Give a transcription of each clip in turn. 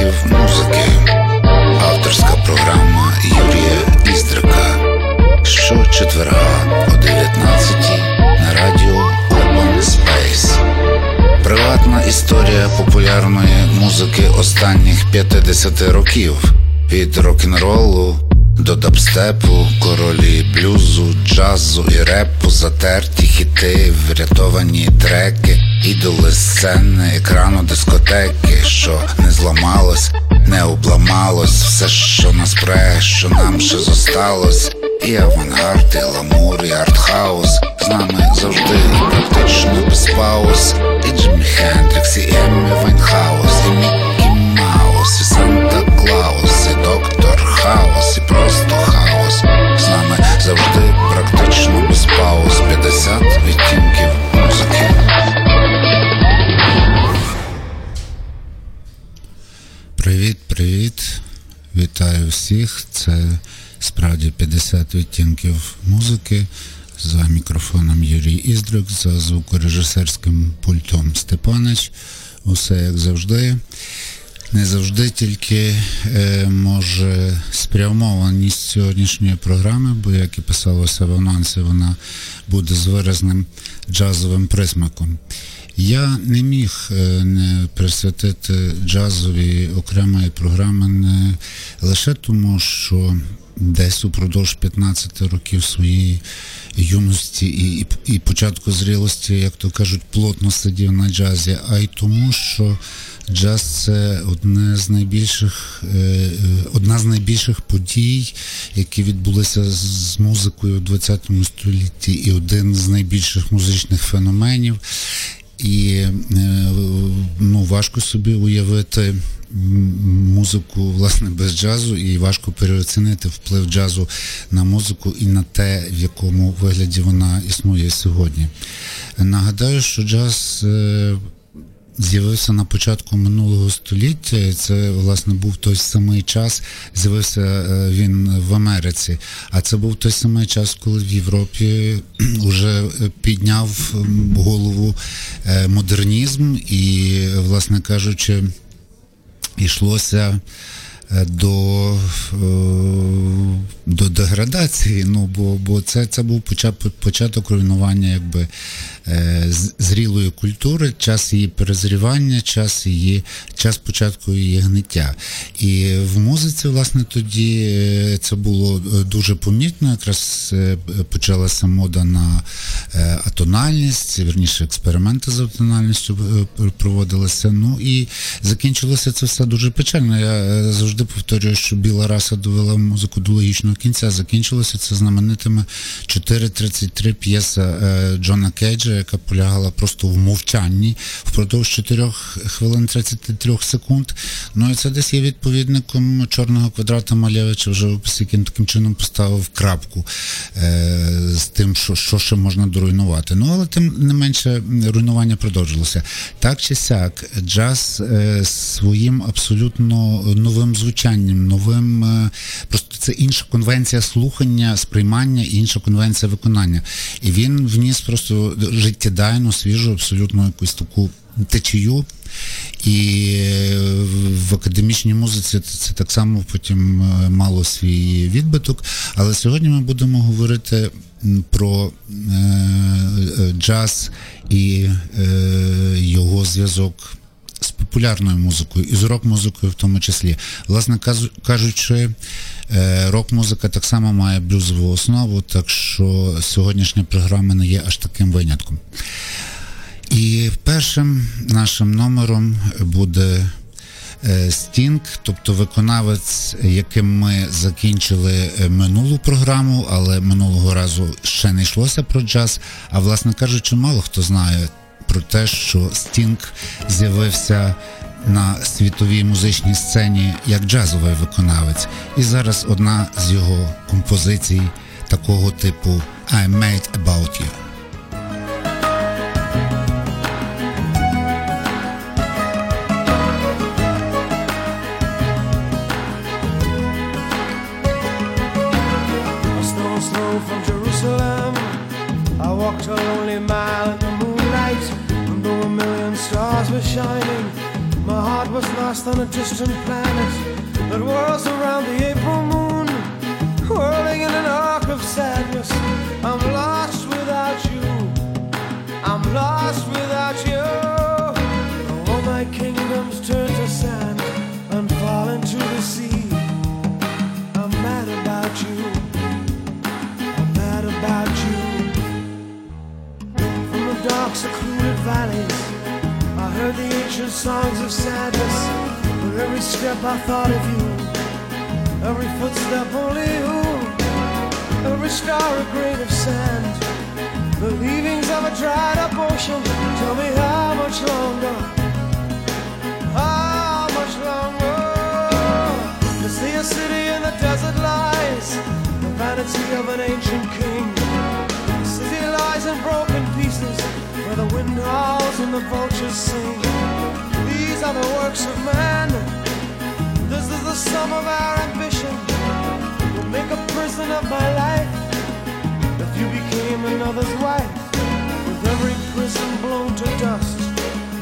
відтінків музики. Авторська програма Юрія Іздрика. Щочетверга о 19 на радіо Urban Space. Приватна історія популярної музики останніх 50 років від рок-н-ролу до дабстепу, королі блюзу, джазу і репу, затерті хіти, врятовані треки, ідоли сцени, екрану дискотеки, що не зламалось, не обламалось, все, що нас пре, що нам ще зосталось. І авангард, і l'amour, і артхаус З нами завжди і практично без пауз І Джиммі Хендрікс, і Еммі Вайнхаус, і Міккі Маус, і Санта Клаус, і доктор Хаус, і просто хаос. З нами завжди практично без пауз 50 відтінків музики. Привіт, привіт. Вітаю всіх. Це справді 50 відтінків музики. За мікрофоном Юрій Іздрик, за звукорежисерським пультом Степанич. Усе як завжди. Не завжди тільки е, може спрямованість сьогоднішньої програми, бо, як і писалося в анонсі, вона буде з виразним джазовим присмаком. Я не міг е, не присвятити джазові окремої програми не лише тому, що десь упродовж 15 років своєї юності і, і, і початку зрілості, як то кажуть, плотно сидів на джазі, а й тому, що джаз це одне з найбільших, е, одна з найбільших подій, які відбулися з музикою у ХХ столітті, і один з найбільших музичних феноменів. І е, ну, важко собі уявити музику власне без джазу, і важко переоцінити вплив джазу на музику і на те, в якому вигляді вона існує сьогодні. Нагадаю, що джаз. З'явився на початку минулого століття, і це власне був той самий час. З'явився е, він в Америці. А це був той самий час, коли в Європі вже підняв голову е, модернізм, і, власне кажучи, йшлося е, до до деградації. Ну, Бо бо це це був початок руйнування якби, зрілої культури, час її перезрівання, час її, час початку її гниття. І в музиці, власне, тоді е, це було дуже помітно. Якраз е, почалася мода на е, атональність, верніше експерименти з атональністю проводилися. Ну і закінчилося це все дуже печально. Я завжди повторюю, що біла раса довела музику до логічного кінця. Закінчилося це знаменитими 4.33 п'єса Джона Кейджа яка полягала просто в мовчанні впродовж 4 хвилин 33 секунд. Ну і це десь є відповідником чорного квадрата Малєвича, вже яким таким чином поставив крапку е, з тим, що що ще можна доруйнувати. Ну, але тим не менше руйнування продовжилося. Так чи сяк, джаз е, своїм абсолютно новим звучанням, новим, е, просто це інша конвенція слухання, сприймання інша конвенція виконання. І він вніс просто життєдайну, свіжу, абсолютно якусь таку течію. І е, в академічній музиці це так само потім е, мало свій відбиток. Але сьогодні ми будемо говорити про е, джаз і його зв'язок з популярною музикою і з рок-музикою в тому числі. Власне кажучи, рок-музика так само має блюзову основу, так що сьогоднішня програма не є аж таким винятком. І першим нашим номером буде Стінг, тобто виконавець, яким ми закінчили е, минулу програму, але минулого разу ще не йшлося про джаз. А власне кажучи, мало хто знає про те, що Стінг з'явився на світовій музичній сцені як джазовий виконавець, і зараз одна з його композицій такого типу «I'm made about you». October. Was lost on a distant planet that whirls around the April moon, whirling in an arc of sadness. I'm lost without you. I'm lost without you. All my kingdoms turn to sand and fall into the sea. I'm mad about you. I'm mad about you. From the dark, secluded valleys, heard the ancient songs of sadness. With every step, I thought of you. Every footstep, only you. Every star, a grain of sand. The leavings of a dried up ocean. Tell me how much longer? How much longer? To see a city in the desert lies, the vanity of an ancient king. Broken pieces, where the wind howls and the vultures sing. These are the works of man. This is the sum of our ambition. To make a prison of my life. If you became another's wife, with every prison blown to dust,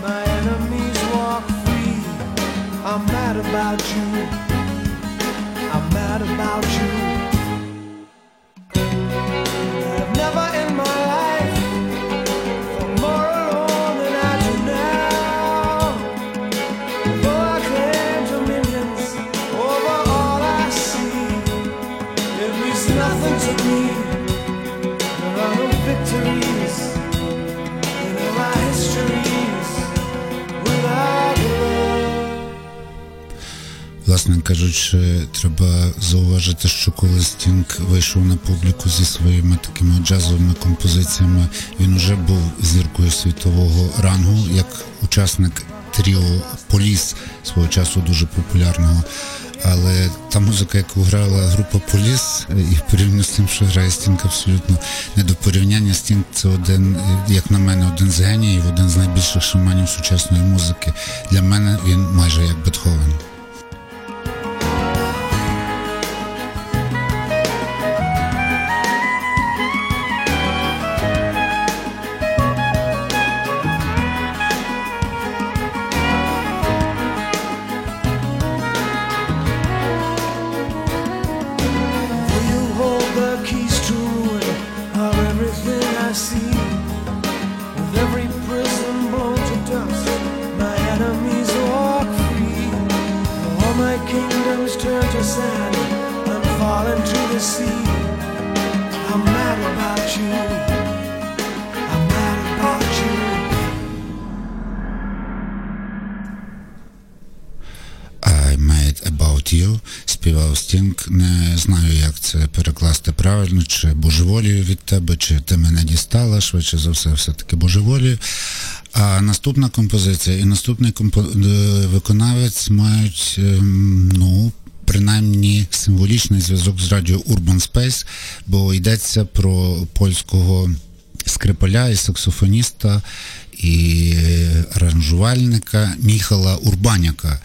my enemies walk free. I'm mad about you. I'm mad about you. Власне кажучи, треба зауважити, що коли Стінг вийшов на публіку зі своїми такими джазовими композиціями, він уже був зіркою світового рангу, як учасник тріо Поліс свого часу дуже популярного. Але та музика, яку грала група Поліс, і порівняно з тим, що грає Стінг, абсолютно не до порівняння. Стінг це один, як на мене, один з геніїв, один з найбільших шаманів сучасної музики. Для мене він майже як Бетховен. My kingdoms turn to sand and fall into the sea. I'm mad about you. Співав Стінг. Не знаю, як це перекласти правильно, чи божеволію від тебе, чи ти мене дістала, швидше за все, все-таки божеволію. А наступна композиція і наступний компо... е, виконавець мають, ем, ну. Принаймні символічний зв'язок з радіо Urban Space, бо йдеться про польського скрипаля і саксофоніста і аранжувальника Міхала Урбаняка.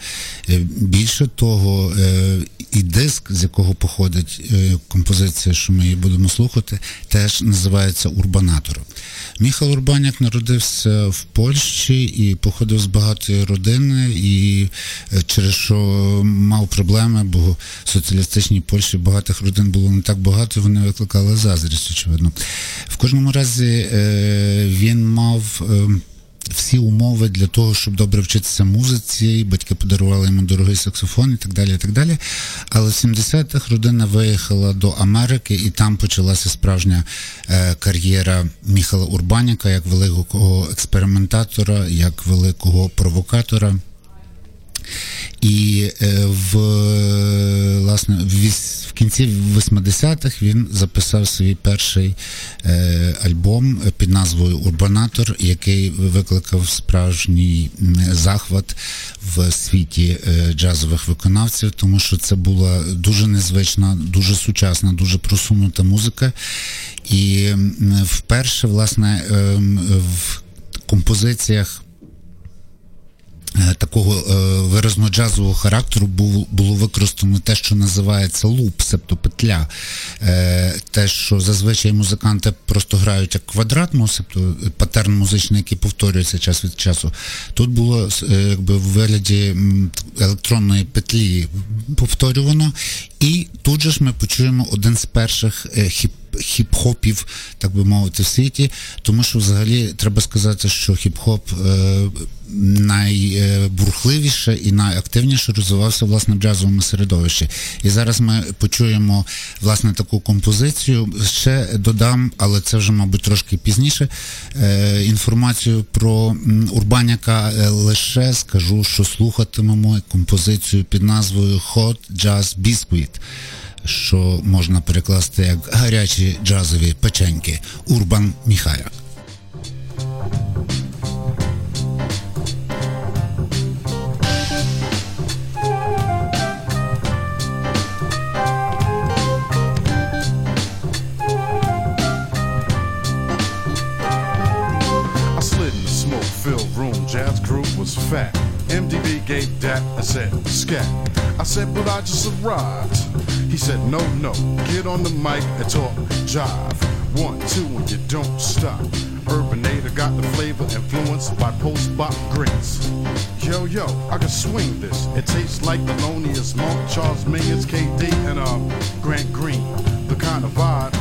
Е, Більше того, е, і диск, з якого походить е, композиція, що ми її будемо слухати, теж називається Урбанатор. Міхал Урбаняк народився в Польщі і походив з багатої родини, і через що мав проблеми, бо в соціалістичній Польщі багатих родин було не так багато, вони викликали заздрість, очевидно. В кожному разі він мав. Всі умови для того, щоб добре вчитися музиці, батьки подарували йому дорогий саксофон і так далі. і так далі. Але в 70-х родина виїхала до Америки, і там почалася справжня е, кар'єра Міхала Урбаніка як великого експериментатора, як великого провокатора. І е, в власне в, кінці 80-х він записав свій перший е, альбом під назвою Урбанатор, який викликав справжній захват в світі е, джазових виконавців, тому що це була дуже незвична, дуже сучасна, дуже просунута музика. І вперше, власне, ем, в композиціях такого е, виразно джазового характеру було, використано те, що називається луп, себто петля. Е, те, що зазвичай музиканти просто грають як квадрат, ну, себто патерн музичний, який повторюється час від часу. Тут було е, якби в вигляді електронної петлі повторювано, і тут же ж ми почуємо один з перших хіп хіп-хопів, так би мовити, в світі, тому що взагалі треба сказати, що хіп-хоп е, найбурхливіше і найактивніше розвивався власне в джазовому середовищі. І зараз ми почуємо власне таку композицію. Ще додам, але це вже, мабуть, трошки пізніше. е, Інформацію про Урбаняка е, лише скажу, що слухатимемо композицію під назвою Hot Jazz Biscuit що можна перекласти як гарячі джазові печеньки Урбан Міхая. I slid in the smoke-filled room, jazz crew was fat. MDB gave that, I said, scat. I said, but I just arrived. He said, no, no, get on the mic and talk jive. One, two, and you don't stop. Urbanator got the flavor influenced by post-bop grits. Yo, yo, I can swing this. It tastes like Thelonious Monk, Charles Mingus, KD, and um, Grant Green. The kind of vibe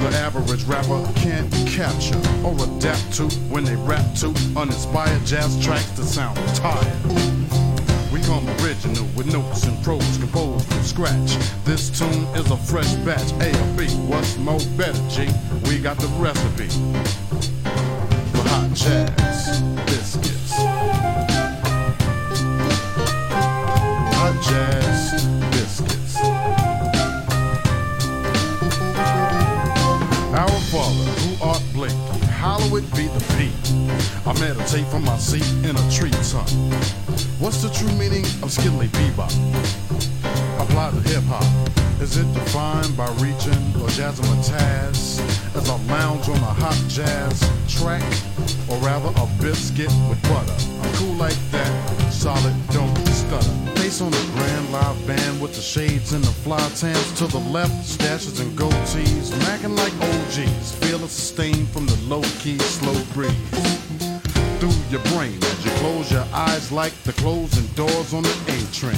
the average rapper can't capture or adapt to when they rap to uninspired jazz tracks that sound tired. We come original with notes and prose composed from scratch. This tune is a fresh batch. A or B, what's more better, G? We got the recipe for hot jazz biscuits. Hot jazz biscuits. Our Father, who art blinky, hallowed be the beat. I meditate from my seat in a tree trunk. What's the true meaning of skilly bebop? Applied to hip hop. Is it defined by region or jazzmatazz? As I lounge on a hot jazz track, or rather a biscuit with butter. I'm cool like that, solid, don't stutter. Face on the grand live band with the shades and the fly tans to the left, stashes and goatees, macking like OGs. Feel a sustain from the low key, slow breeze through your brain as you close your eyes like the closing doors on the A train.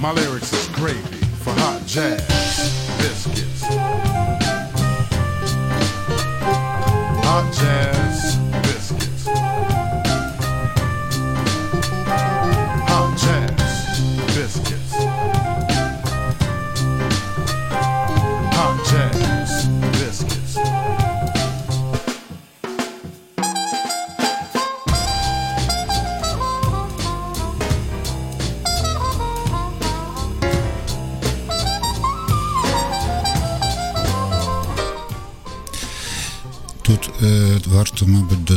My lyrics is gravy for hot jazz biscuits. Hot jazz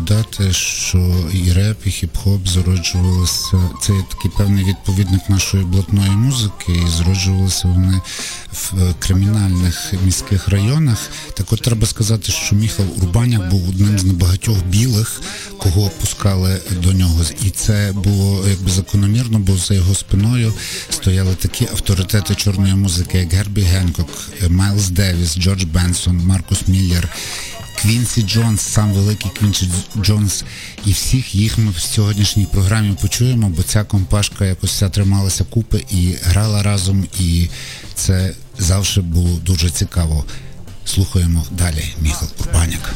додати, що і реп, і хіп-хоп зароджувалися. Це є такий певний відповідник нашої блатної музики, і зароджувалися вони в е, кримінальних міських районах. Так от треба сказати, що Міхал Урбаняк був одним з небагатьох білих, кого пускали до нього. І це було якби закономірно, бо за його спиною стояли такі авторитети чорної музики, як Гербі Генкок, Майлз Девіс, Джордж Бенсон, Маркус Міллер. Квінсі Джонс, сам великий Квінсі Джонс, і всіх їх ми в сьогоднішній програмі почуємо, бо ця компашка якось вся трималася купи і грала разом, і це завжди було дуже цікаво. Слухаємо далі. Міхал Урбаняк.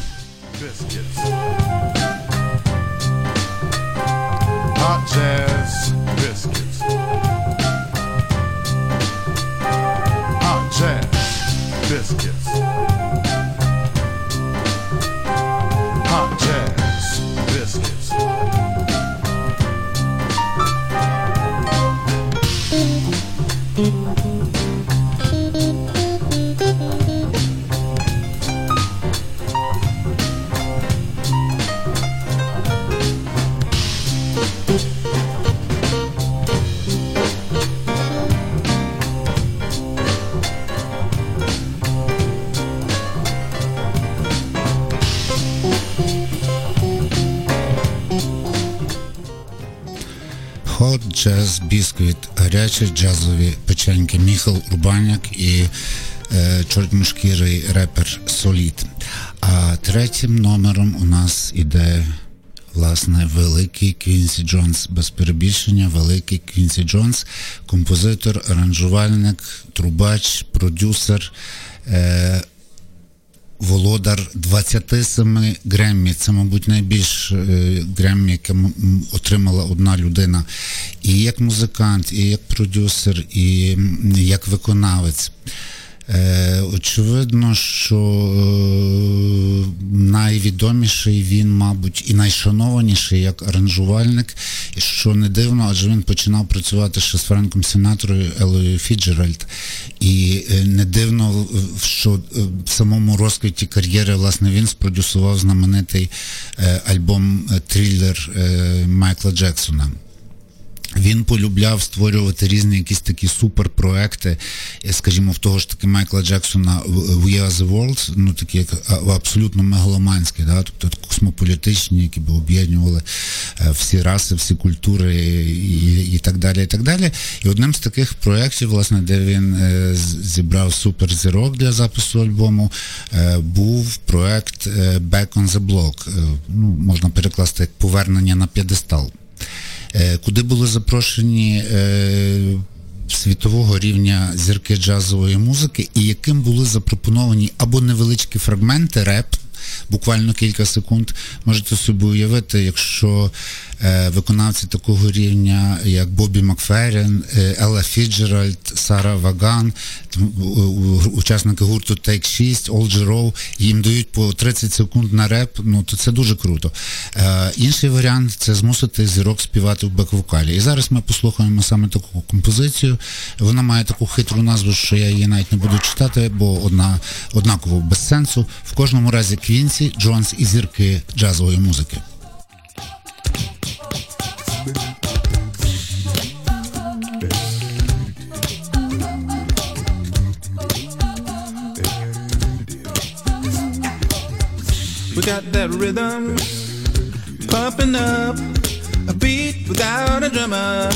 Biscuits. Jazz Biscuit, гарячі джазові печеньки Міхал Урбаняк і е, чорношкірий репер Соліт. А третім номером у нас іде власне великий Квінсі Джонс, без перебільшення, великий Квінсі Джонс, композитор, аранжувальник, трубач, продюсер. Е, володар 27 Греммі. Це, мабуть, найбільш е, Греммі, яке отримала одна людина. І як музикант, і як продюсер, і як виконавець. Е, очевидно, що е, найвідоміший він, мабуть, і найшанованіший як аранжувальник, і що не дивно, адже він починав працювати ще з Френком Сінатрою Елою Фіджеральд. І е, не дивно, що в самому розквіті кар'єри власне він спродюсував знаменитий альбом Трілер е, Майкла Джексона. Він полюбляв створювати різні якісь такі суперпроекти, е, скажімо, в того ж таки Майкла Джексона We Are The World, ну такі як абсолютно мегаломанські, да? тобто космополітичні, які б об'єднували е, всі раси, всі культури і, і так далі. І так далі. І одним з таких проєктів, власне, де він е, зібрав суперзірок для запису альбому, е, був проект е, Back on the Block. Е, ну, можна перекласти як повернення на п'єдестал. Е, куди були запрошені е, світового рівня зірки джазової музики, і яким були запропоновані або невеличкі фрагменти реп, буквально кілька секунд. Можете собі уявити, якщо виконавці такого рівня, як Бобі Макферрін, е, Елла Фіджеральд, Сара Ваган, учасники гурту Take 6, Ел Джерро, їм дають по 30 секунд на реп, ну то це дуже круто. Е, інший варіант це змусити зірок співати в бек-вокалі. І зараз ми послухаємо саме таку композицію. Вона має таку хитру назву, що я її навіть не буду читати, бо вона однаково без сенсу. В кожному разі Квінсі, Джонс і зірки джазової музики. We got that rhythm pumping up, a beat without a drummer.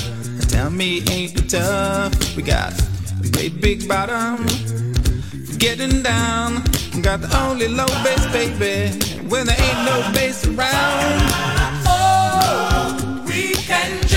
Tell me, ain't it tough? We got a great big bottom, getting down. Got the only low bass, baby, when there ain't no bass around can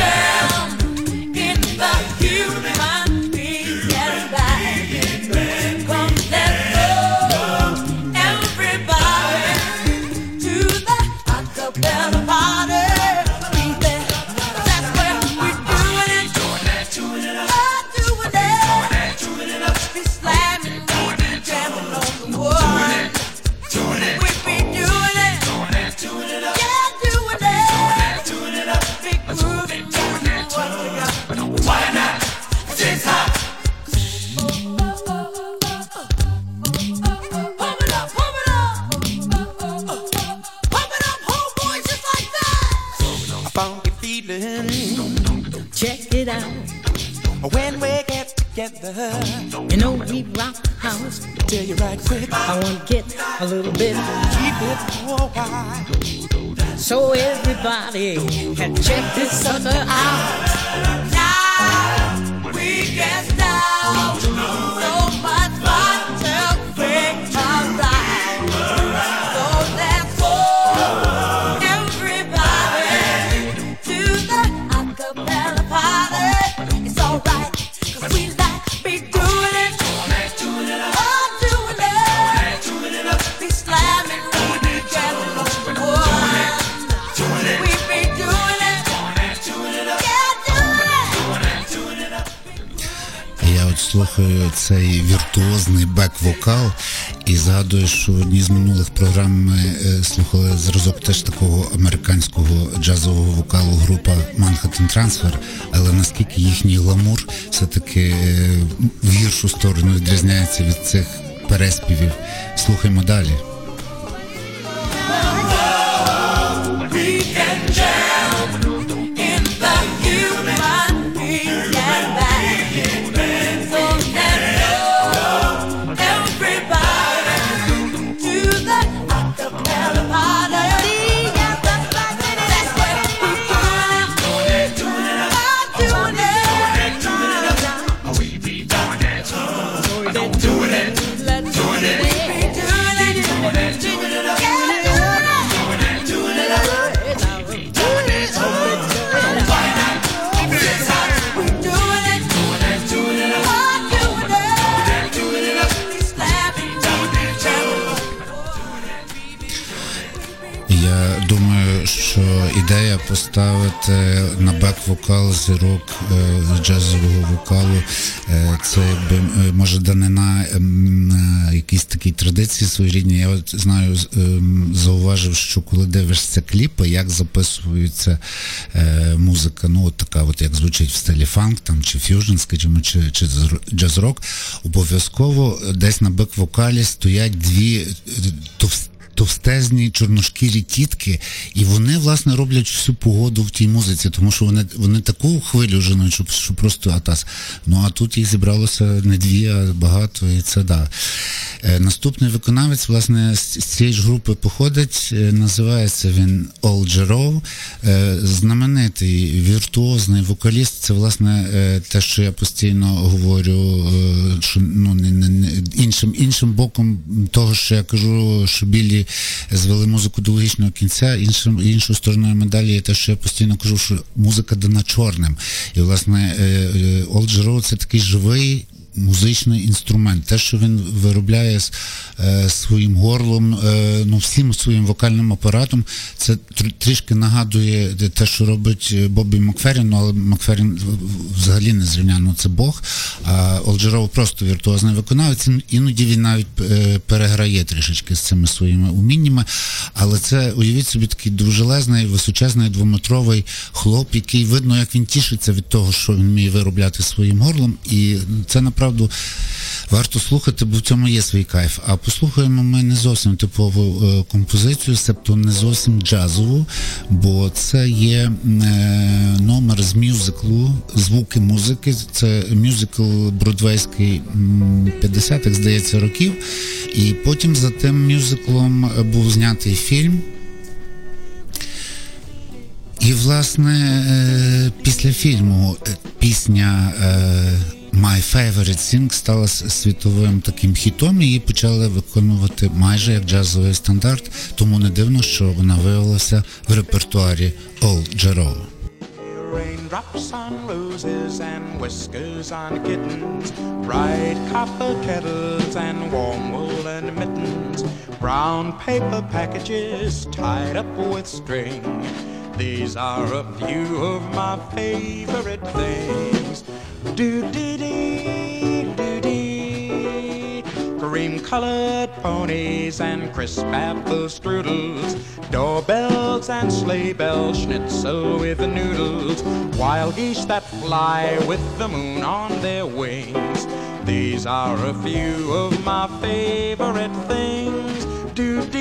одній з минулих програм ми е, слухали зразок теж такого американського джазового вокалу група Manhattan Transfer, але наскільки їхній гламур все-таки е, в гіршу сторону відрізняється від цих переспівів. Слухаймо далі. Поставити на бек-вокал зірок е, джазового вокалу. Е, це е, може данина ем, якісь такі традиції своєрідні. Я от знаю, ем, зауважив, що коли дивишся кліпи, як записується музика, ну от така, от як звучить в стилі фанк там чи ф'южн, скажімо, чи, чи джаз-рок, обов'язково десь на бек-вокалі стоять дві товсті товстезні чорношкірі тітки, і вони власне роблять всю погоду в тій музиці, тому що вони, вони таку хвилю женуть, що, що просто атас. Ну а тут їх зібралося не дві, а багато, і це да. Е, наступний виконавець, власне, з, цієї ж групи походить, е, називається він Ол Джеров. Е, знаменитий віртуозний вокаліст. Це власне те, що я постійно говорю, що ну не, не іншим іншим боком того, що я кажу, що білі звели музику до логічного кінця. Іншим іншою стороною медалі є те, що я постійно кажу, що музика дана чорним. І власне е, е, це такий живий музичний інструмент. Те, що він виробляє е, своїм горлом, е, ну всім своїм вокальним апаратом, це тр- трішки нагадує те, що робить е, Бобі Макферрін, ну, але в- взагалі не зрівняно це Бог. А Олджеров просто віртуозний виконавець. Іноді він навіть переграє трішечки з цими своїми уміннями. Але це уявіть собі такий довжелезний, височезний двометровий хлоп, який видно, як він тішиться від того, що він вміє виробляти своїм горлом. І це направду варто слухати, бо в цьому є свій кайф. А послухаємо ми не зовсім типову е, композицію, себто не зовсім джазову, бо це є е, номер з мюзиклу, звуки музики. Це мюзикл бродвейський 50-х, здається, років. І потім за тим мюзиклом був знятий фільм. І, власне, е, після фільму пісня My Favorite Thing стала світовим таким хітом, її почали виконувати майже як джазовий стандарт, тому не дивно, що вона виявилася в репертуарі All Jarreau. Raindrops on roses and whiskers on kittens, bright copper kettles and warm woolen mittens, brown paper packages tied up with string. These are a few of my favorite things. Do dee dee, do dee. Cream colored ponies and crisp apple strudels, doorbells and sleigh bells, schnitzel with the noodles, wild geese that fly with the moon on their wings. These are a few of my favorite things. Do dee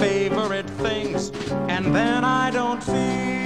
and then I don't feel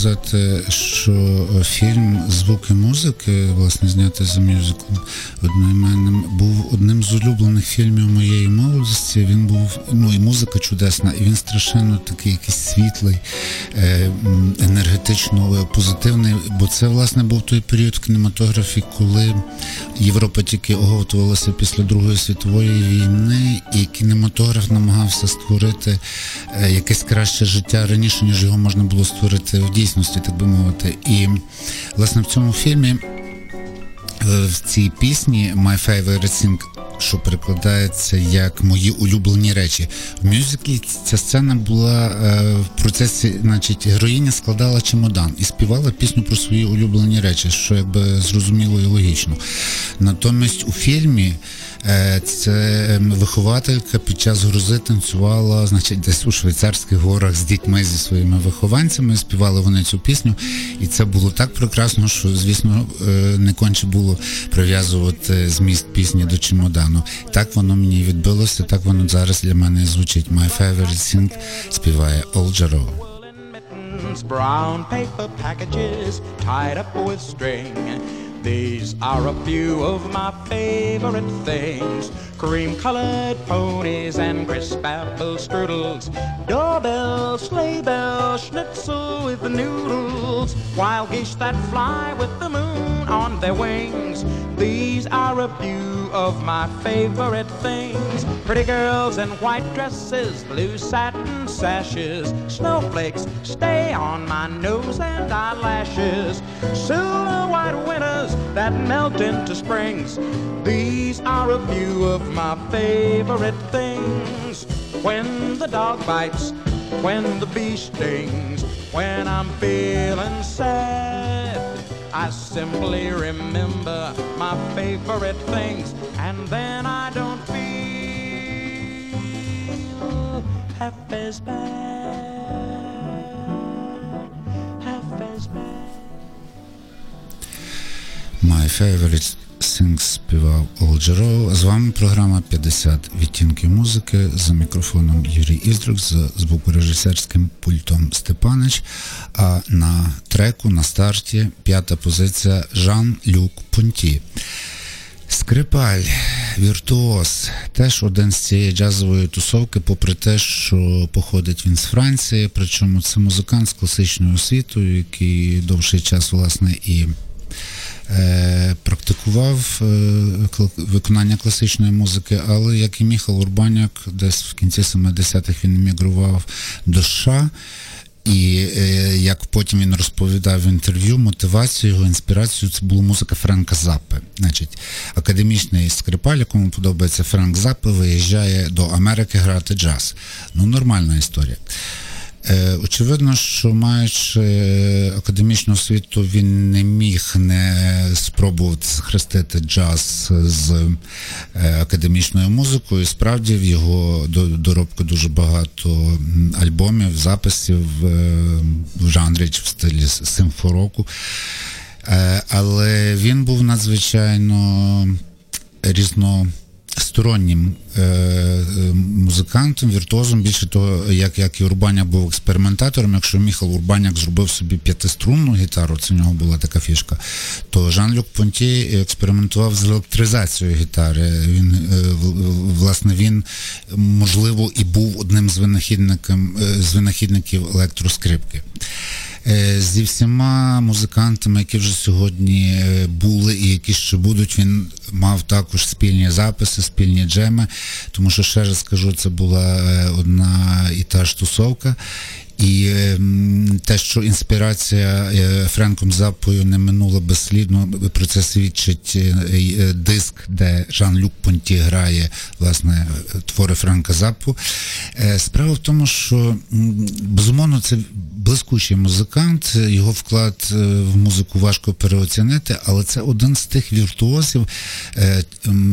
сказати, що фільм Звуки музики, власне, знятий за мюзиклом одноіменним, був одним з улюблених фільмів моєї молодості. Він був, ну і музика чудесна, і він страшенно такий якийсь світлий, е, енергетично позитивний. Бо це, власне, був той період в кінематографі, коли Європа тільки оговтувалася після Другої світової війни, і кінематограф намагався створити е, якесь краще життя раніше, ніж його можна було створити в дійсності, так би мовити. І власне в цьому фільмі. е, В цій пісні My Favorite Thing що перекладається як мої улюблені речі. В мюзиклі ця сцена була е, в процесі, значить, героїня складала чемодан і співала пісню про свої улюблені речі, що якби зрозуміло і логічно. Натомість у фільмі це ем, вихователька під час грози танцювала, значить, десь у швейцарських горах з дітьми зі своїми вихованцями. Співали вони цю пісню, і це було так прекрасно, що звісно е, не конче було прив'язувати зміст пісні до чемодану. Так воно мені відбилося, так воно зараз для мене звучить. My favorite thing співає Ол Джаро. woolen mittens, brown paper packages tied up with string. These are a few of my favorite things. Cream colored ponies and crisp apple strudels, doorbells, sleigh bells, schnitzel with the noodles, wild geese that fly with the moon on their wings. These are a few of my favorite things pretty girls in white dresses, blue satin sashes, snowflakes stay on my nose and eyelashes, silver white winters that melt into springs. These are a few of my favorite things when the dog bites, when the bee stings, when I'm feeling sad. I simply remember my favorite things, and then I don't feel half as bad, half as bad. My favorite things співав Олджеро. З вами програма 50 відтінків музики за мікрофоном Юрій Іздрук, за звукорежисерським пультом Степанич. А на треку на старті п'ята позиція Жан-Люк Понті. Скрипаль, віртуоз, теж один з цієї джазової тусовки, попри те, що походить він з Франції, причому це музикант з класичною освітою, який довший час, власне, і практикував е, виконання класичної музики, але як і Міхал Урбаняк, десь в кінці 70-х він емігрував до США. І е, як потім він розповідав в інтерв'ю, мотивацією його інспірацією це була музика Френка Заппи. Значить, академічний скрипаль, якому подобається Френк Заппи, виїжджає до Америки грати джаз. Ну, нормальна історія. Е, Очевидно, що маючи е, академічну освіту, він не міг не спробувати схрестити джаз з е, академічною музикою. Справді в його до- доробку дуже багато альбомів, записів в жанрі чи в стилі симфороку. Але він був надзвичайно різно стороннім е, е, музикантом, віртуозом. Більше того, як, як і Урбаняк був експериментатором, якщо Міхал Урбаняк зробив собі п'ятиструнну гітару, це в нього була така фішка, то Жан-Люк Понті експериментував з електризацією гітари. Він, е, власне, він, можливо, і був одним з з винахідників електроскрипки. Е, Зі всіма музикантами, які вже сьогодні е, були і які ще будуть, він мав також спільні записи, спільні джеми. Тому що ще раз скажу, це була е, одна і та ж тусовка. І е, те, що інспірація Френком Запою не минула безслідно, про це свідчить диск, де Жан-Люк Понті грає власне твори Френка Запу. Справа в тому, що безумовно це блискучий музикант, його вклад е, в музику важко переоцінити, але це один з тих віртуозів, е,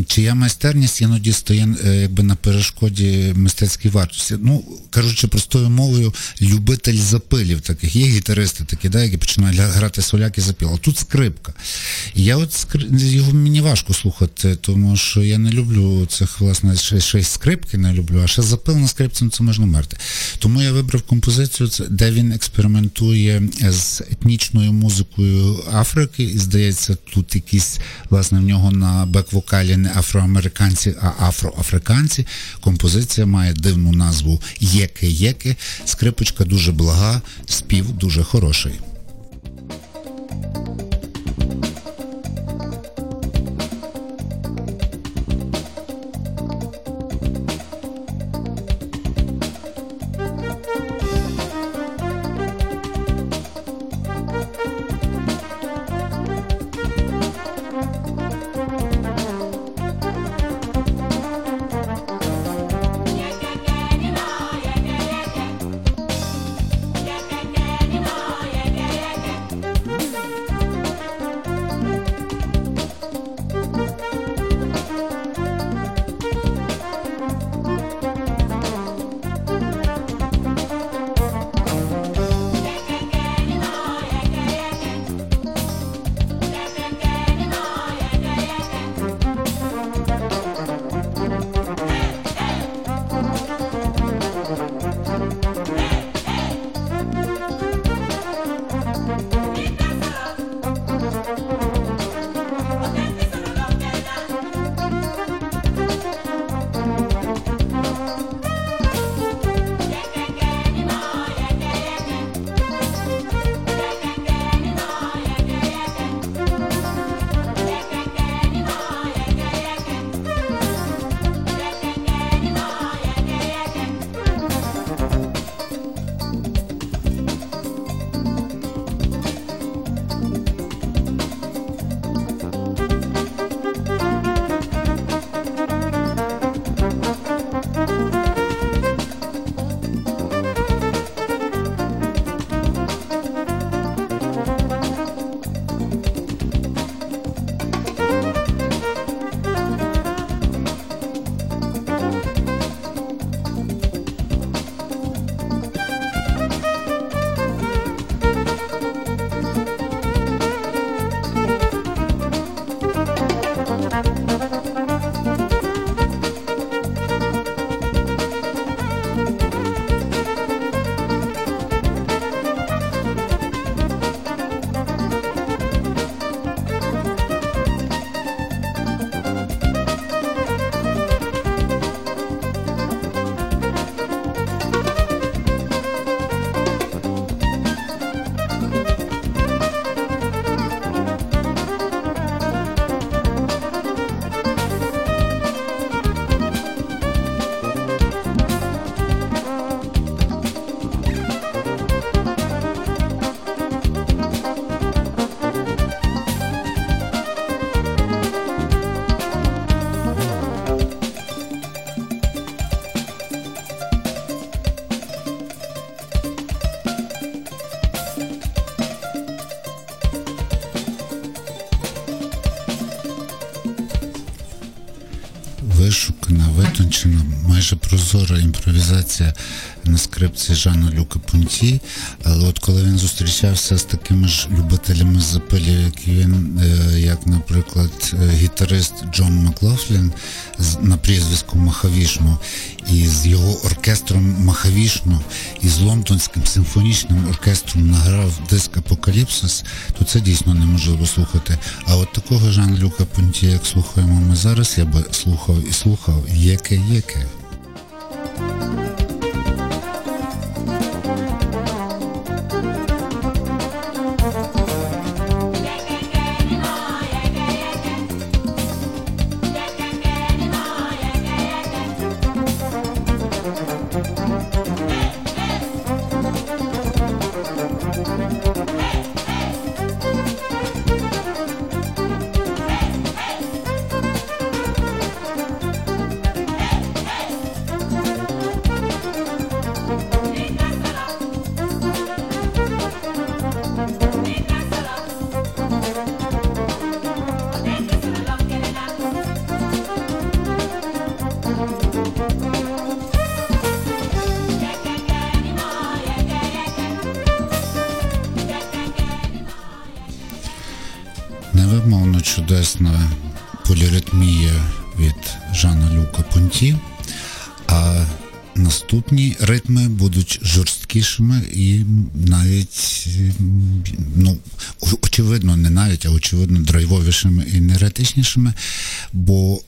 чия майстерність іноді стає е, якби на перешкоді мистецькій вартості. Ну, кажучи простою мовою, любитель запилів таких. Є гітаристи такі, да, які починають гра- грати соляки запіл. А тут скрипка. Я от його мені важко слухати, тому що я не люблю цих, власне, ще, ще й скрипки не люблю, а ще запил на скрипці ну, це можна мерти. Тому я вибрав композицію, де він експериментує з етнічною музикою Африки, і здається, тут якісь, власне, в нього на бек-вокалі не афроамериканці, а афроафриканці. Композиція має дивну назву Єке-єки. Скрипочка дуже блага, спів дуже хороший. Імпровізація на скрипці Жана Люка Пунті. Але от коли він зустрічався з такими ж любителями запилів, як він, е, як, наприклад, е, гітарист Джон Маклофлін на прізвиську Махавішну, і з його оркестром Махавішну, і з лондонським симфонічним оркестром награв диск Апокаліпсис, то це дійсно неможливо слухати. А от такого Жан Люка Пунті, як слухаємо ми зараз, я би слухав і слухав єке-єке. Жорсткішими і навіть, ну, очевидно, не навіть, а очевидно, драйвовішими і енергетичнішими, бо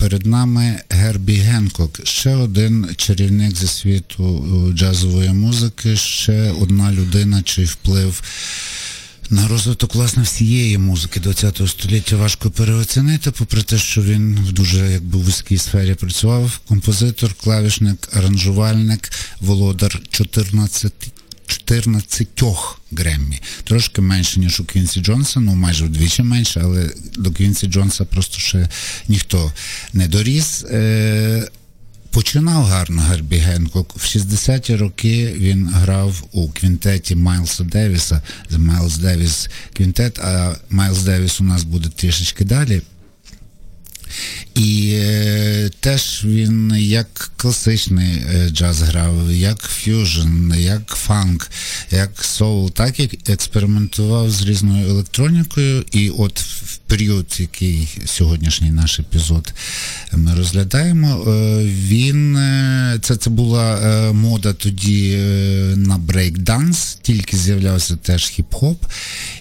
Перед нами Гербі Генкок, ще один чарівник зі світу е, джазової музики, ще одна людина, чий вплив на розвиток власне всієї музики ХХ століття важко переоцінити, попри те, що він в дуже якби вузькій сфері працював. Композитор, клавішник, аранжувальник, володар 14 14 Греммі. Трошки менше, ніж у Квінсі Джонса, ну майже вдвічі менше, але до Квінсі Джонса просто ще ніхто не доріс. Е- Починав гарно Гарбі Генкок. В 60-ті роки він грав у квінтеті Майлса Девіса, Miles Davis Quintet, а Майлз Девіс у нас буде трішечки далі. І е, теж він як класичний е, джаз грав, як ф'южн, як фанк, як соул, так і експериментував з різною електронікою. І от в період, який сьогоднішній наш епізод ми розглядаємо, е, він е, це, це була е, мода тоді е, на брейк-данс, тільки з'являвся теж хіп-хоп.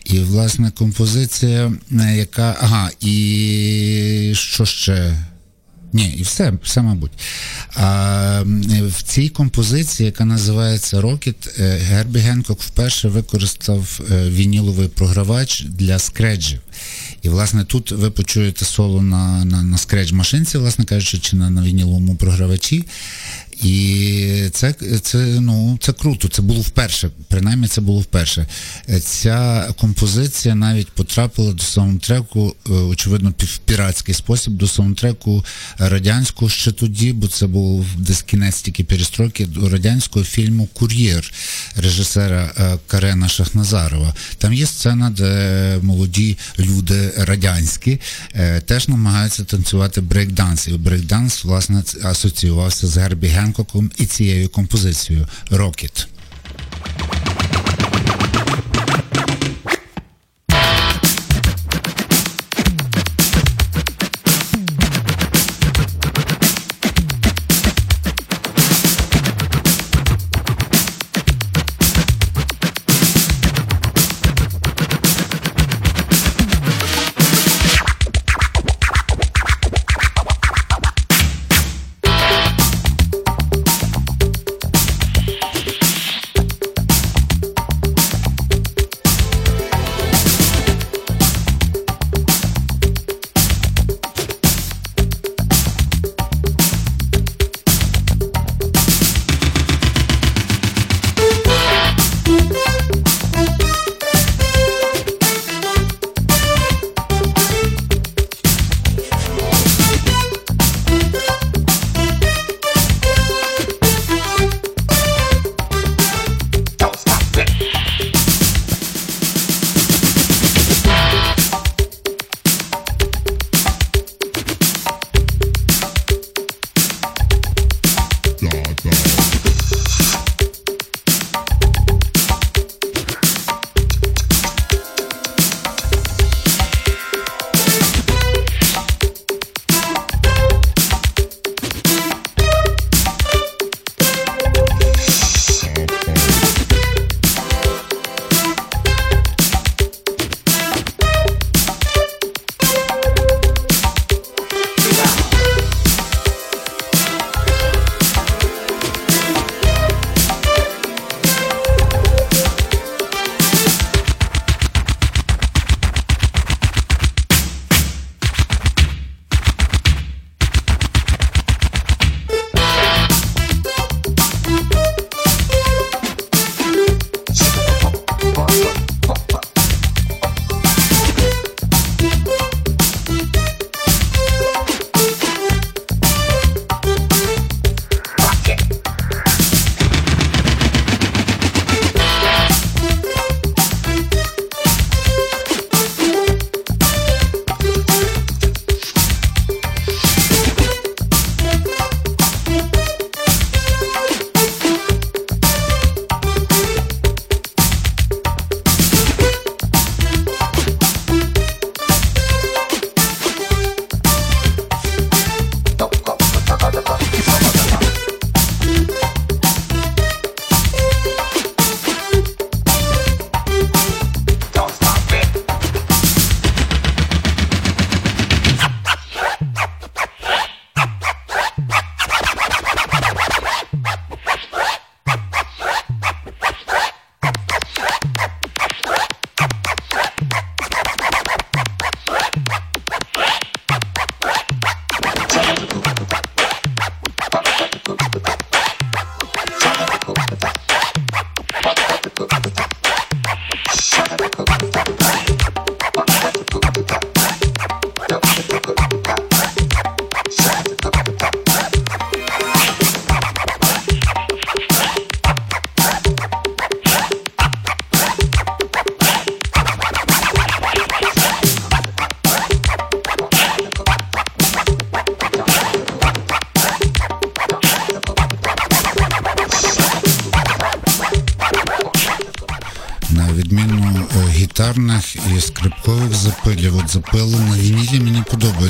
І, власне, композиція, яка. Ага, і що ще? Ні, і все, все, мабуть. А, в цій композиції, яка називається Rocket, е, Гербі Генкок вперше використав е, вініловий програвач для скреджів. І, власне, тут ви почуєте соло на, на, на скредж машинці, власне кажучи, чи на, на вініловому програвачі. І це, це, ну, це круто, це було вперше, принаймні це було вперше. Ця композиція навіть потрапила до саундтреку, е, очевидно, в піратський спосіб, до саундтреку радянського ще тоді, бо це був десь кінець тільки перестройки до радянського фільму Кур'єр режисера е, Карена Шахназарова. Там є сцена, де молоді люди радянські е, теж намагаються танцювати брейкданс. І брейкданс, власне, асоціювався з Гербі Генкоком і цією композицією Rockit.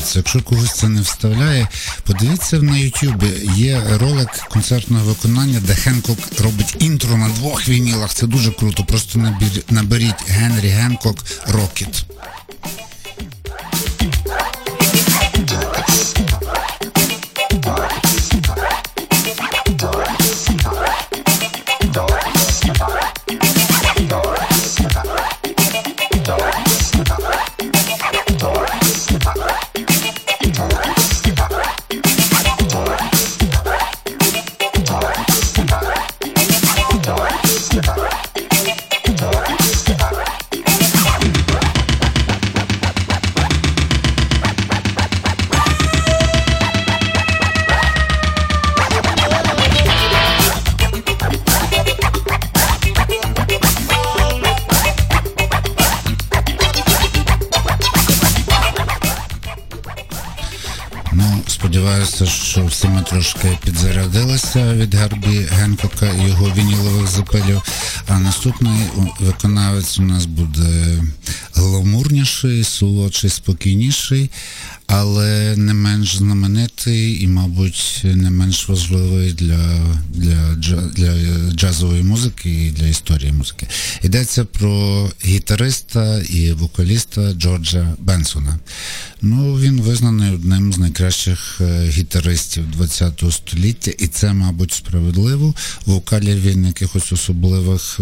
Подобається. Якщо когось це не вставляє, подивіться на Ютубі. Є ролик концертного виконання, де Хенкок робить інтро на двох вінілах. Це дуже круто. Просто наберіть Генрі Генкок Рокіт. Що всі ми трошки підзарядилися від Гарбі Генкока і його вінілових запилів. А наступний виконавець у нас буде гламурніший, солодший, спокійніший, але не менш знаменитий і, мабуть, не менш важливий для, для, для джазової музики і для історії музики. Йдеться про гітариста і вокаліста Джорджа Бенсона. Ну, він визнаний одним з найкращих е, гітаристів ХХ століття, і це, мабуть, справедливо. В вокалі він якихось особливих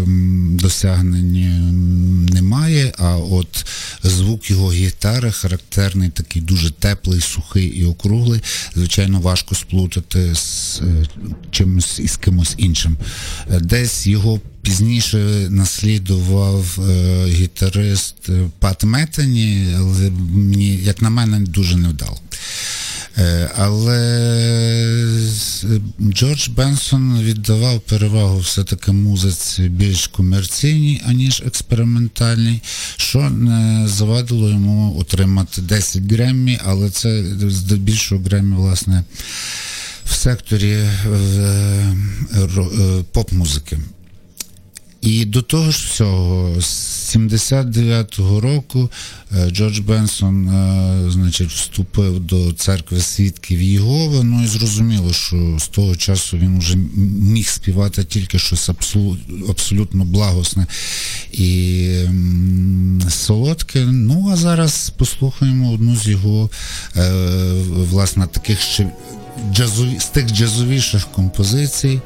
досягнень немає. А от звук його гітари характерний, такий дуже теплий, сухий і округлий. Звичайно, важко сплутати з е, чимось із кимось іншим. Е, Десь його Пізніше наслідував е, гітарист е, Пат Метані, але мені, як на мене, дуже невдало. Е, але Джордж Бенсон віддавав перевагу все-таки музиці більш комерційній, аніж експериментальній, що не завадило йому отримати 10 Греммі, але це здебільшого Греммі, власне, в секторі поп-музики. І до того ж всього, з 79-го року е, Джордж Бенсон е, значить, вступив до церкви свідків Єгови. Ну і зрозуміло, що з того часу він вже міг співати тільки щось абсолютно, благосне і солодке. Ну а зараз послухаємо одну з його е, власне таких ще джазові, з тих джазовіших композицій.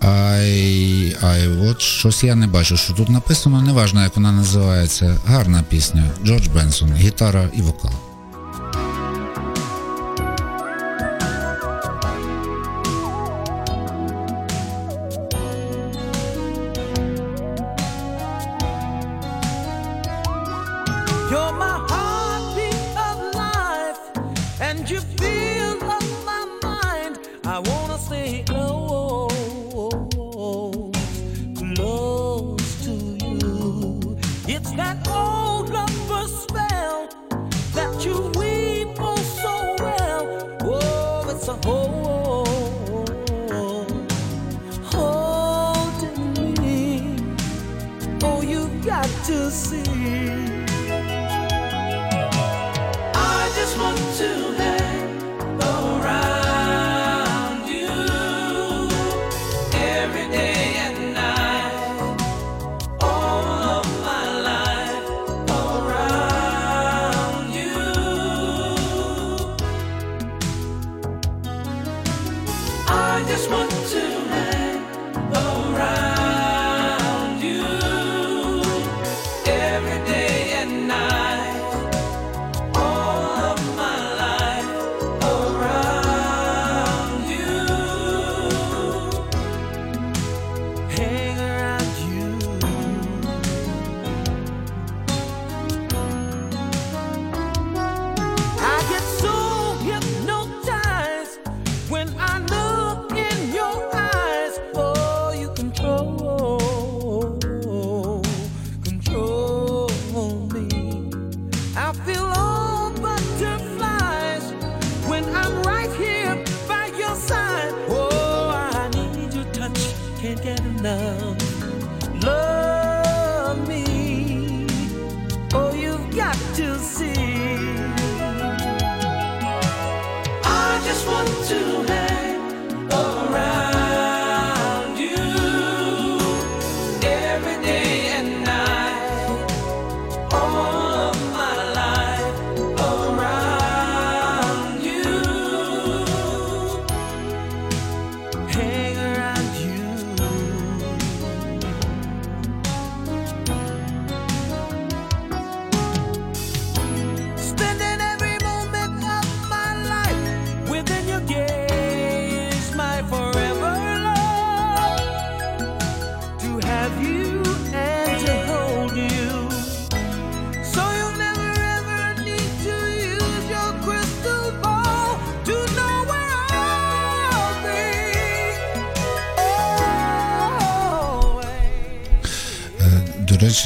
Ай, ай, от щось я не бачу, що тут написано, неважно, як вона називається. Гарна пісня. Джордж Бенсон, гітара і вокал.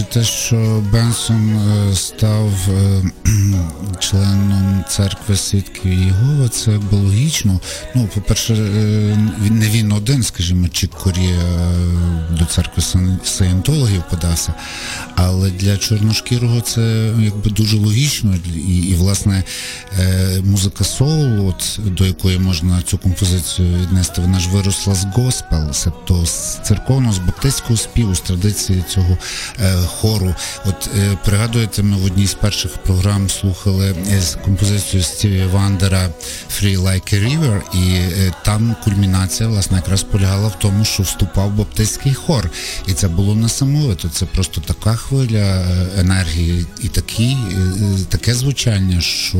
Е, те, що Бенсон е, став е, членом церкви свідків Єгова, це було логічно. Ну, по-перше, е, не він один, скажімо, Чік Корія е, до церкви саєнтологів подався. Але для чорношкірого це якби дуже логічно. І, і власне, е, музика соул, от до якої можна цю композицію віднести, вона ж виросла з госпел, тобто з церковного, з баптистського співу, з традиції цього хору. От пригадуєте, ми в одній з перших програм слухали е, з композицію Стіві Вандера Free Like a River, і е, там кульмінація власне якраз полягала в тому, що вступав баптистський хор. І це було несамовито. Це просто така хвиля е, енергії і такі, е, таке звучання, що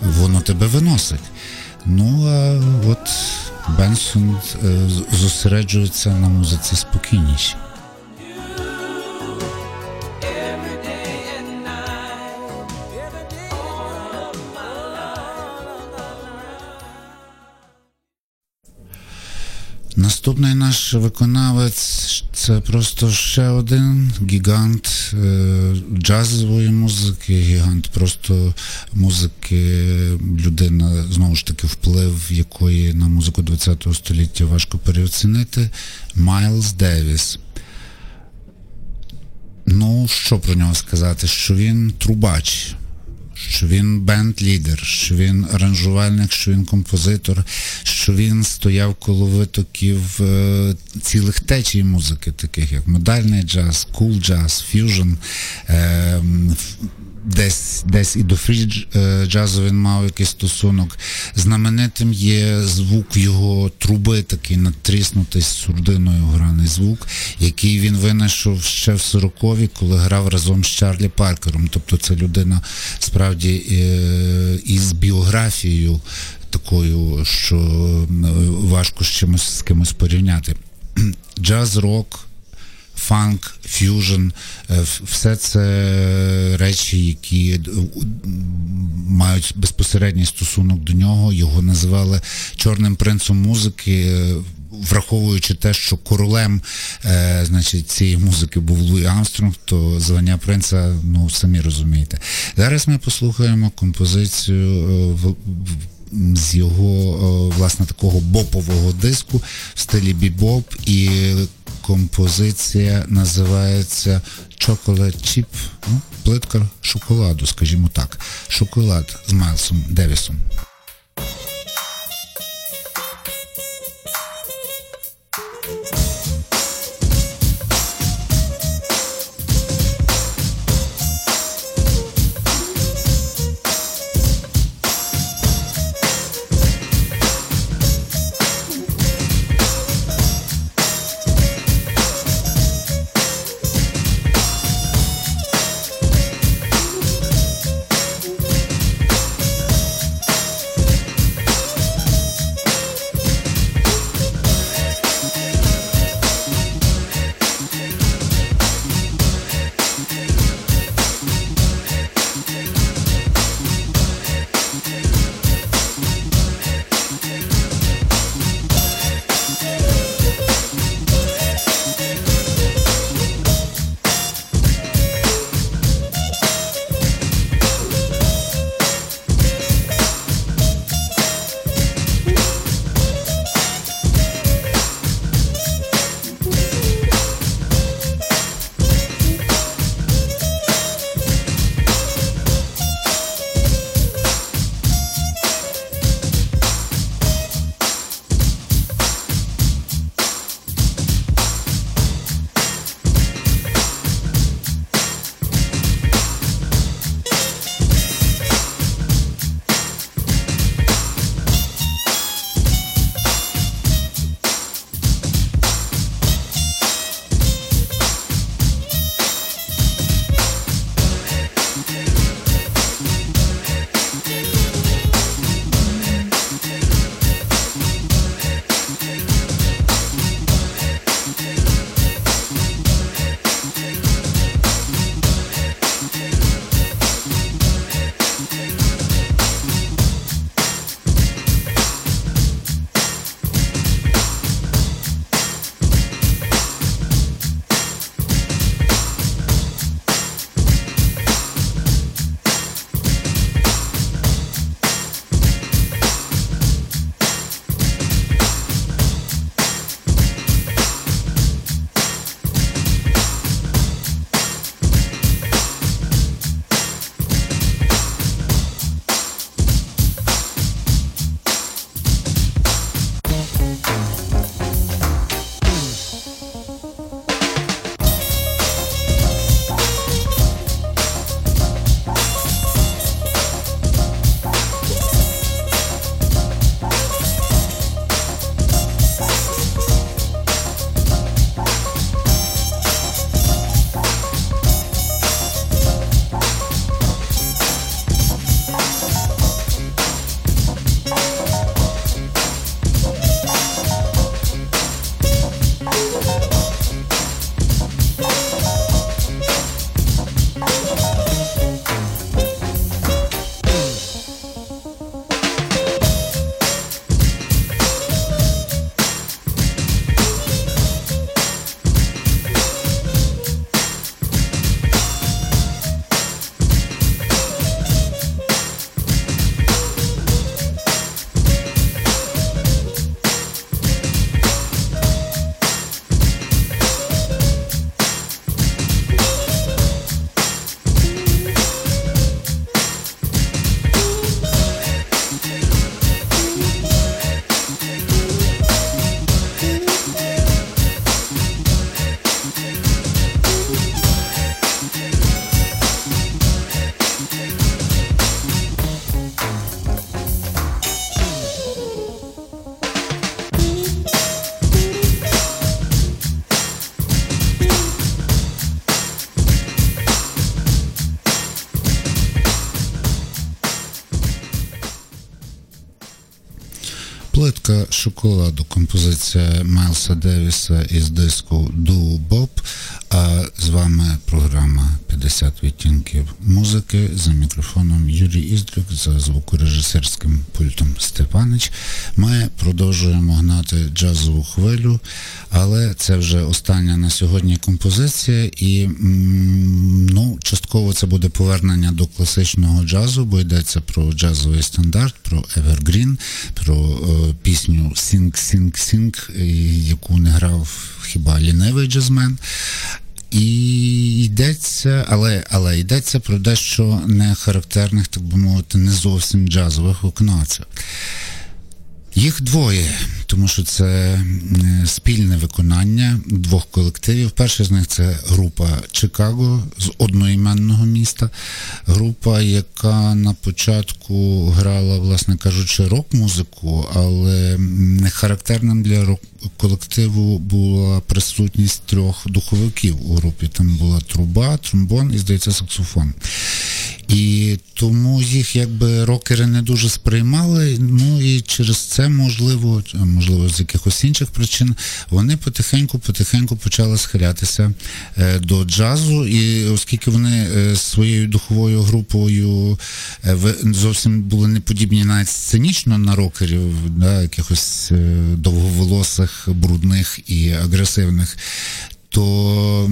воно тебе виносить. Ну а от Бенсон зосереджується на музиці спокійніші. Наступний наш виконавець це просто ще один гігант е, джазової музики, гігант просто музики, людина, знову ж таки, вплив якої на музику ХХ століття важко переоцінити. Майлз Девіс. Ну, що про нього сказати? Що він трубач, що він бенд-лідер, що він аранжувальник, що він композитор, що він стояв коло витоків е, цілих течій музики, таких як модальний джаз, кул джаз, ф'южн. Е, м, ф- Десь, десь і до фрі е, джазу він мав якийсь стосунок. Знаменитим є звук його труби, такий надтріснутий з сурдиною граний звук, який він винайшов ще в 40-ві, коли грав разом з Чарлі Паркером. Тобто це людина справді е, із біографією такою, що важко з чимось з кимось порівняти. Джаз, рок, фанк, ф'южн, е, все це речі, які е, мають безпосередній стосунок до нього. Його називали чорним принцем музики. е, Враховуючи те, що королем е, значить, цієї музики був Луї Армстронг, то звання принца, ну самі розумієте. Зараз ми послухаємо композицію е, в- з його е, власне такого бопового диску в стилі бібоп, і композиція називається Chocolate Chip, ну, плитка шоколаду, скажімо так. Шоколад з Майлсом Девісом. Шоколаду, композиція Майлса Девіса із диску Ду Боб. А з вами програма 50 відтінків музики за мікрофоном Юрій Іздрюк, за звукорежисерським пультом Степанич. Ми продовжуємо гнати джазову хвилю, але це вже остання на сьогодні композиція, і ну, частково це буде повернення до класичного джазу, бо йдеться про джазовий стандарт, про Evergreen, про е, пісню Sing, Sing, Sing, яку не грав хіба лінивий джазмен. І йдеться, але але йдеться про дещо не характерних, так би мовити, не зовсім джазових виконавців. Їх двоє, тому що це е, спільне виконання двох колективів. Перший з них це група Чикаго з одноіменного міста. Група, яка на початку грала, власне кажучи, рок-музику, але не характерним для рок колективу була присутність трьох духовиків у групі. Там була труба, тромбон і, здається, саксофон. І тому їх якби рокери не дуже сприймали. Ну і через це, можливо, можливо, з якихось інших причин, вони потихеньку-потихеньку почали схилятися е, до джазу. І оскільки вони е, своєю духовою групою е, зовсім були не подібні навіть сценічно на рокерів, да, якихось довговолосих, брудних і агресивних. То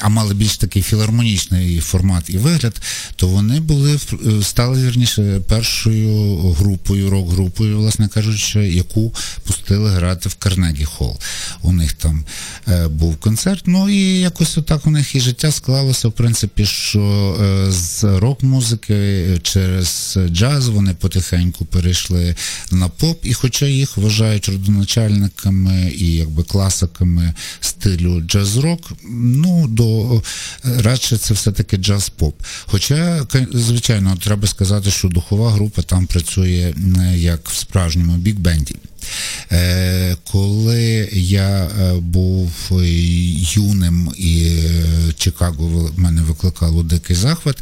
а мали більш такий філармонічний формат і вигляд, то вони були стали вірніше першою групою, рок-групою, власне кажучи, яку пустили грати в Карнегі Холл. У них там е, був концерт. Ну і якось отак у них і життя склалося, в принципі, що е, з рок-музики через джаз вони потихеньку перейшли на поп, і хоча їх вважають родоначальниками і якби класиками стилю джаз-рок, ну до радше це все-таки джаз-поп. Хоча, звичайно, треба сказати, що духова група там працює як в справжньому бік-бенді. Е, коли я е, був юним і Чикаго в мене викликало дикий захват,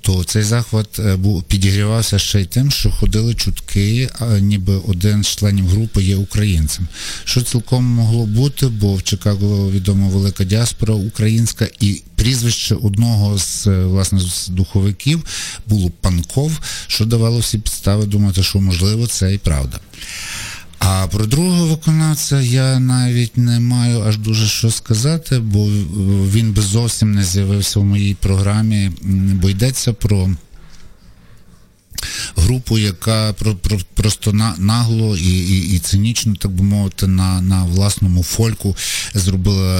то цей захват е, підігрівався ще й тим, що ходили чутки, ніби один з членів групи є українцем. Що цілком могло бути, бо в Чикаго відома велика діаспора українська, і прізвище одного з власне з духовиків було Панков, що давало всі підстави думати, що можливо це і правда. А про другого виконавця я навіть не маю аж дуже що сказати, бо він би зовсім не з'явився в моїй програмі, бо йдеться про групу, яка про, про, просто на, нагло і і, і цинічно, так би мовити, на на власному фольку зробила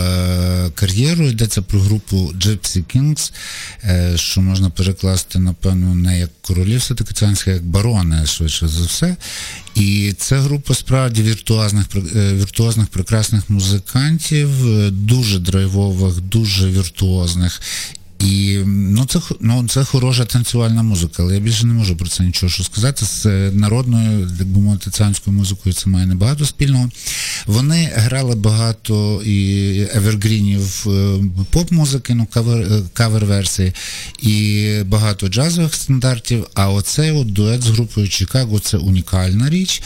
е, кар'єру. Йдеться про групу Gypsy Kings, е, що можна перекласти, напевно, не як королів все-таки як барони, швидше за все. І це група справді віртуозних, е, віртуозних прекрасних музикантів, дуже драйвових, дуже віртуозних. І ну це ну, це хороша танцювальна музика, але я більше не можу про це нічого що сказати. З народною, як би мовити, цянською музикою це має небагато спільного. Вони грали багато і евергрінів е, поп-музики, ну кавер, е, кавер-версії, і багато джазових стандартів. А оцей от дует з групою Чикаго це унікальна річ,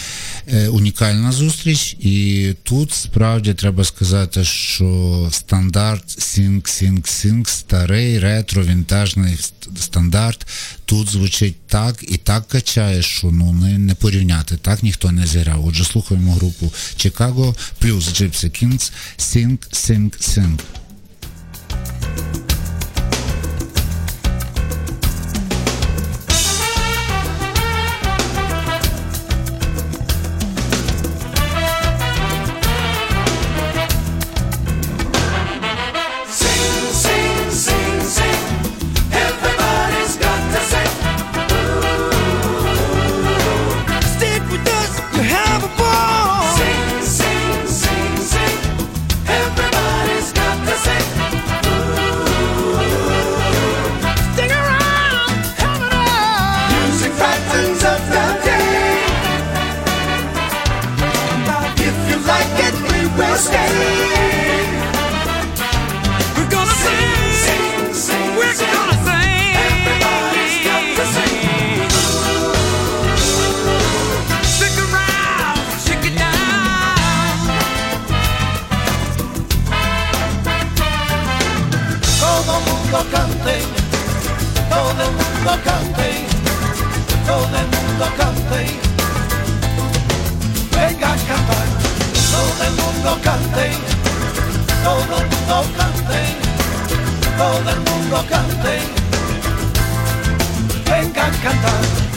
е, унікальна зустріч. І тут справді треба сказати, що стандарт Sing-Sing-Sing старий ретро, вінтажний стандарт. Тут звучить так і так качає, що ну не, не порівняти. Так ніхто не зіграв. Отже, слухаємо групу Chicago плюс Gypsy Kings Sing, Sing, Sing. mundo cante, todo el mundo cante. Venga a cantar, todo el mundo cante, todo el mundo cante, todo el mundo cante. Venga a cantar.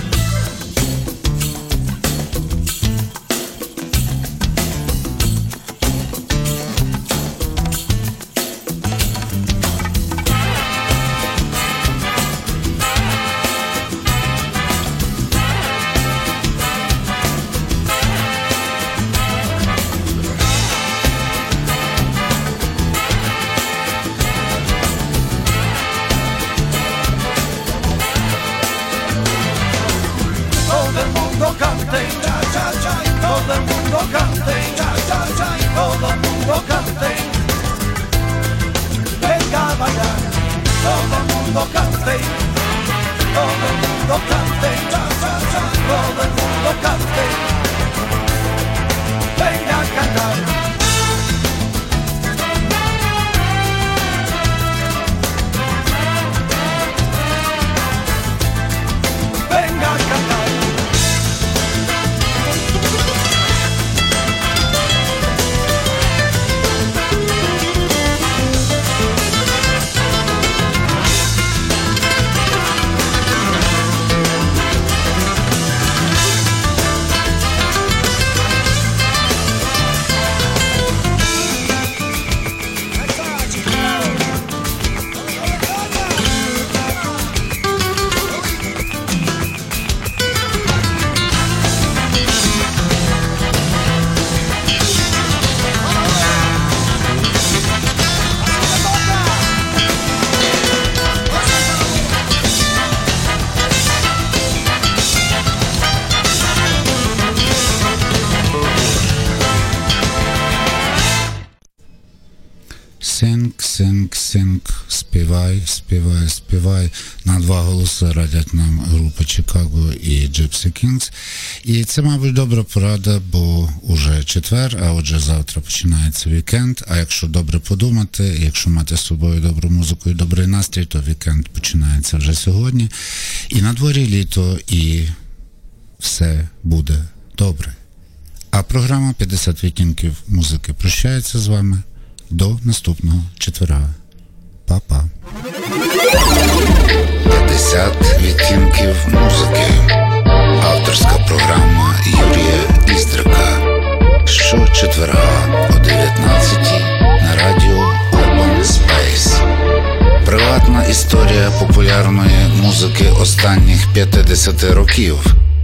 Синк, співай, співай, співай. На два голоси радять нам група Чикаго і Gypsy Kings. І це, мабуть, добра порада, бо уже четвер, а отже, завтра починається вікенд. А якщо добре подумати, якщо мати з собою добру музику і добрий настрій, то вікенд починається вже сьогодні. І на дворі літо, і все буде добре. А програма 50 відтінків музики прощається з вами до наступного четверга. Па-па. 50 відтінків музики. Авторська програма Юрія Іздрика. Щочетверга о 19 на радіо Urban Space. Приватна історія популярної музики останніх 50 років.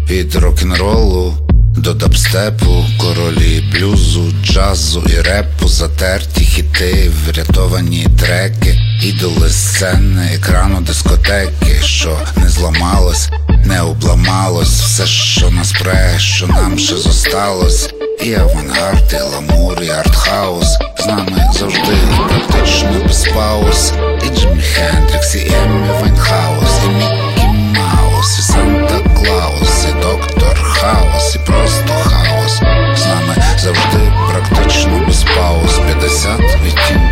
Від рок-н-ролу до дабстепу, королі блюзу, джазу і репу, затерті хіти, врятовані треки, Ідоли сцени, екрану, дискотеки, що не зламалось, не обламалось, все, що нас пре, що нам ще зосталось. І авангард, і гламур, і артхаус з нами завжди і практично без пауз. І Джимі Хендрікс, і Емі Вайнхаус, і Міккі Маус, і Санта Клаус, і доктор Хаус, і просто хаос. З нами завжди практично без пауз. 50 відтінків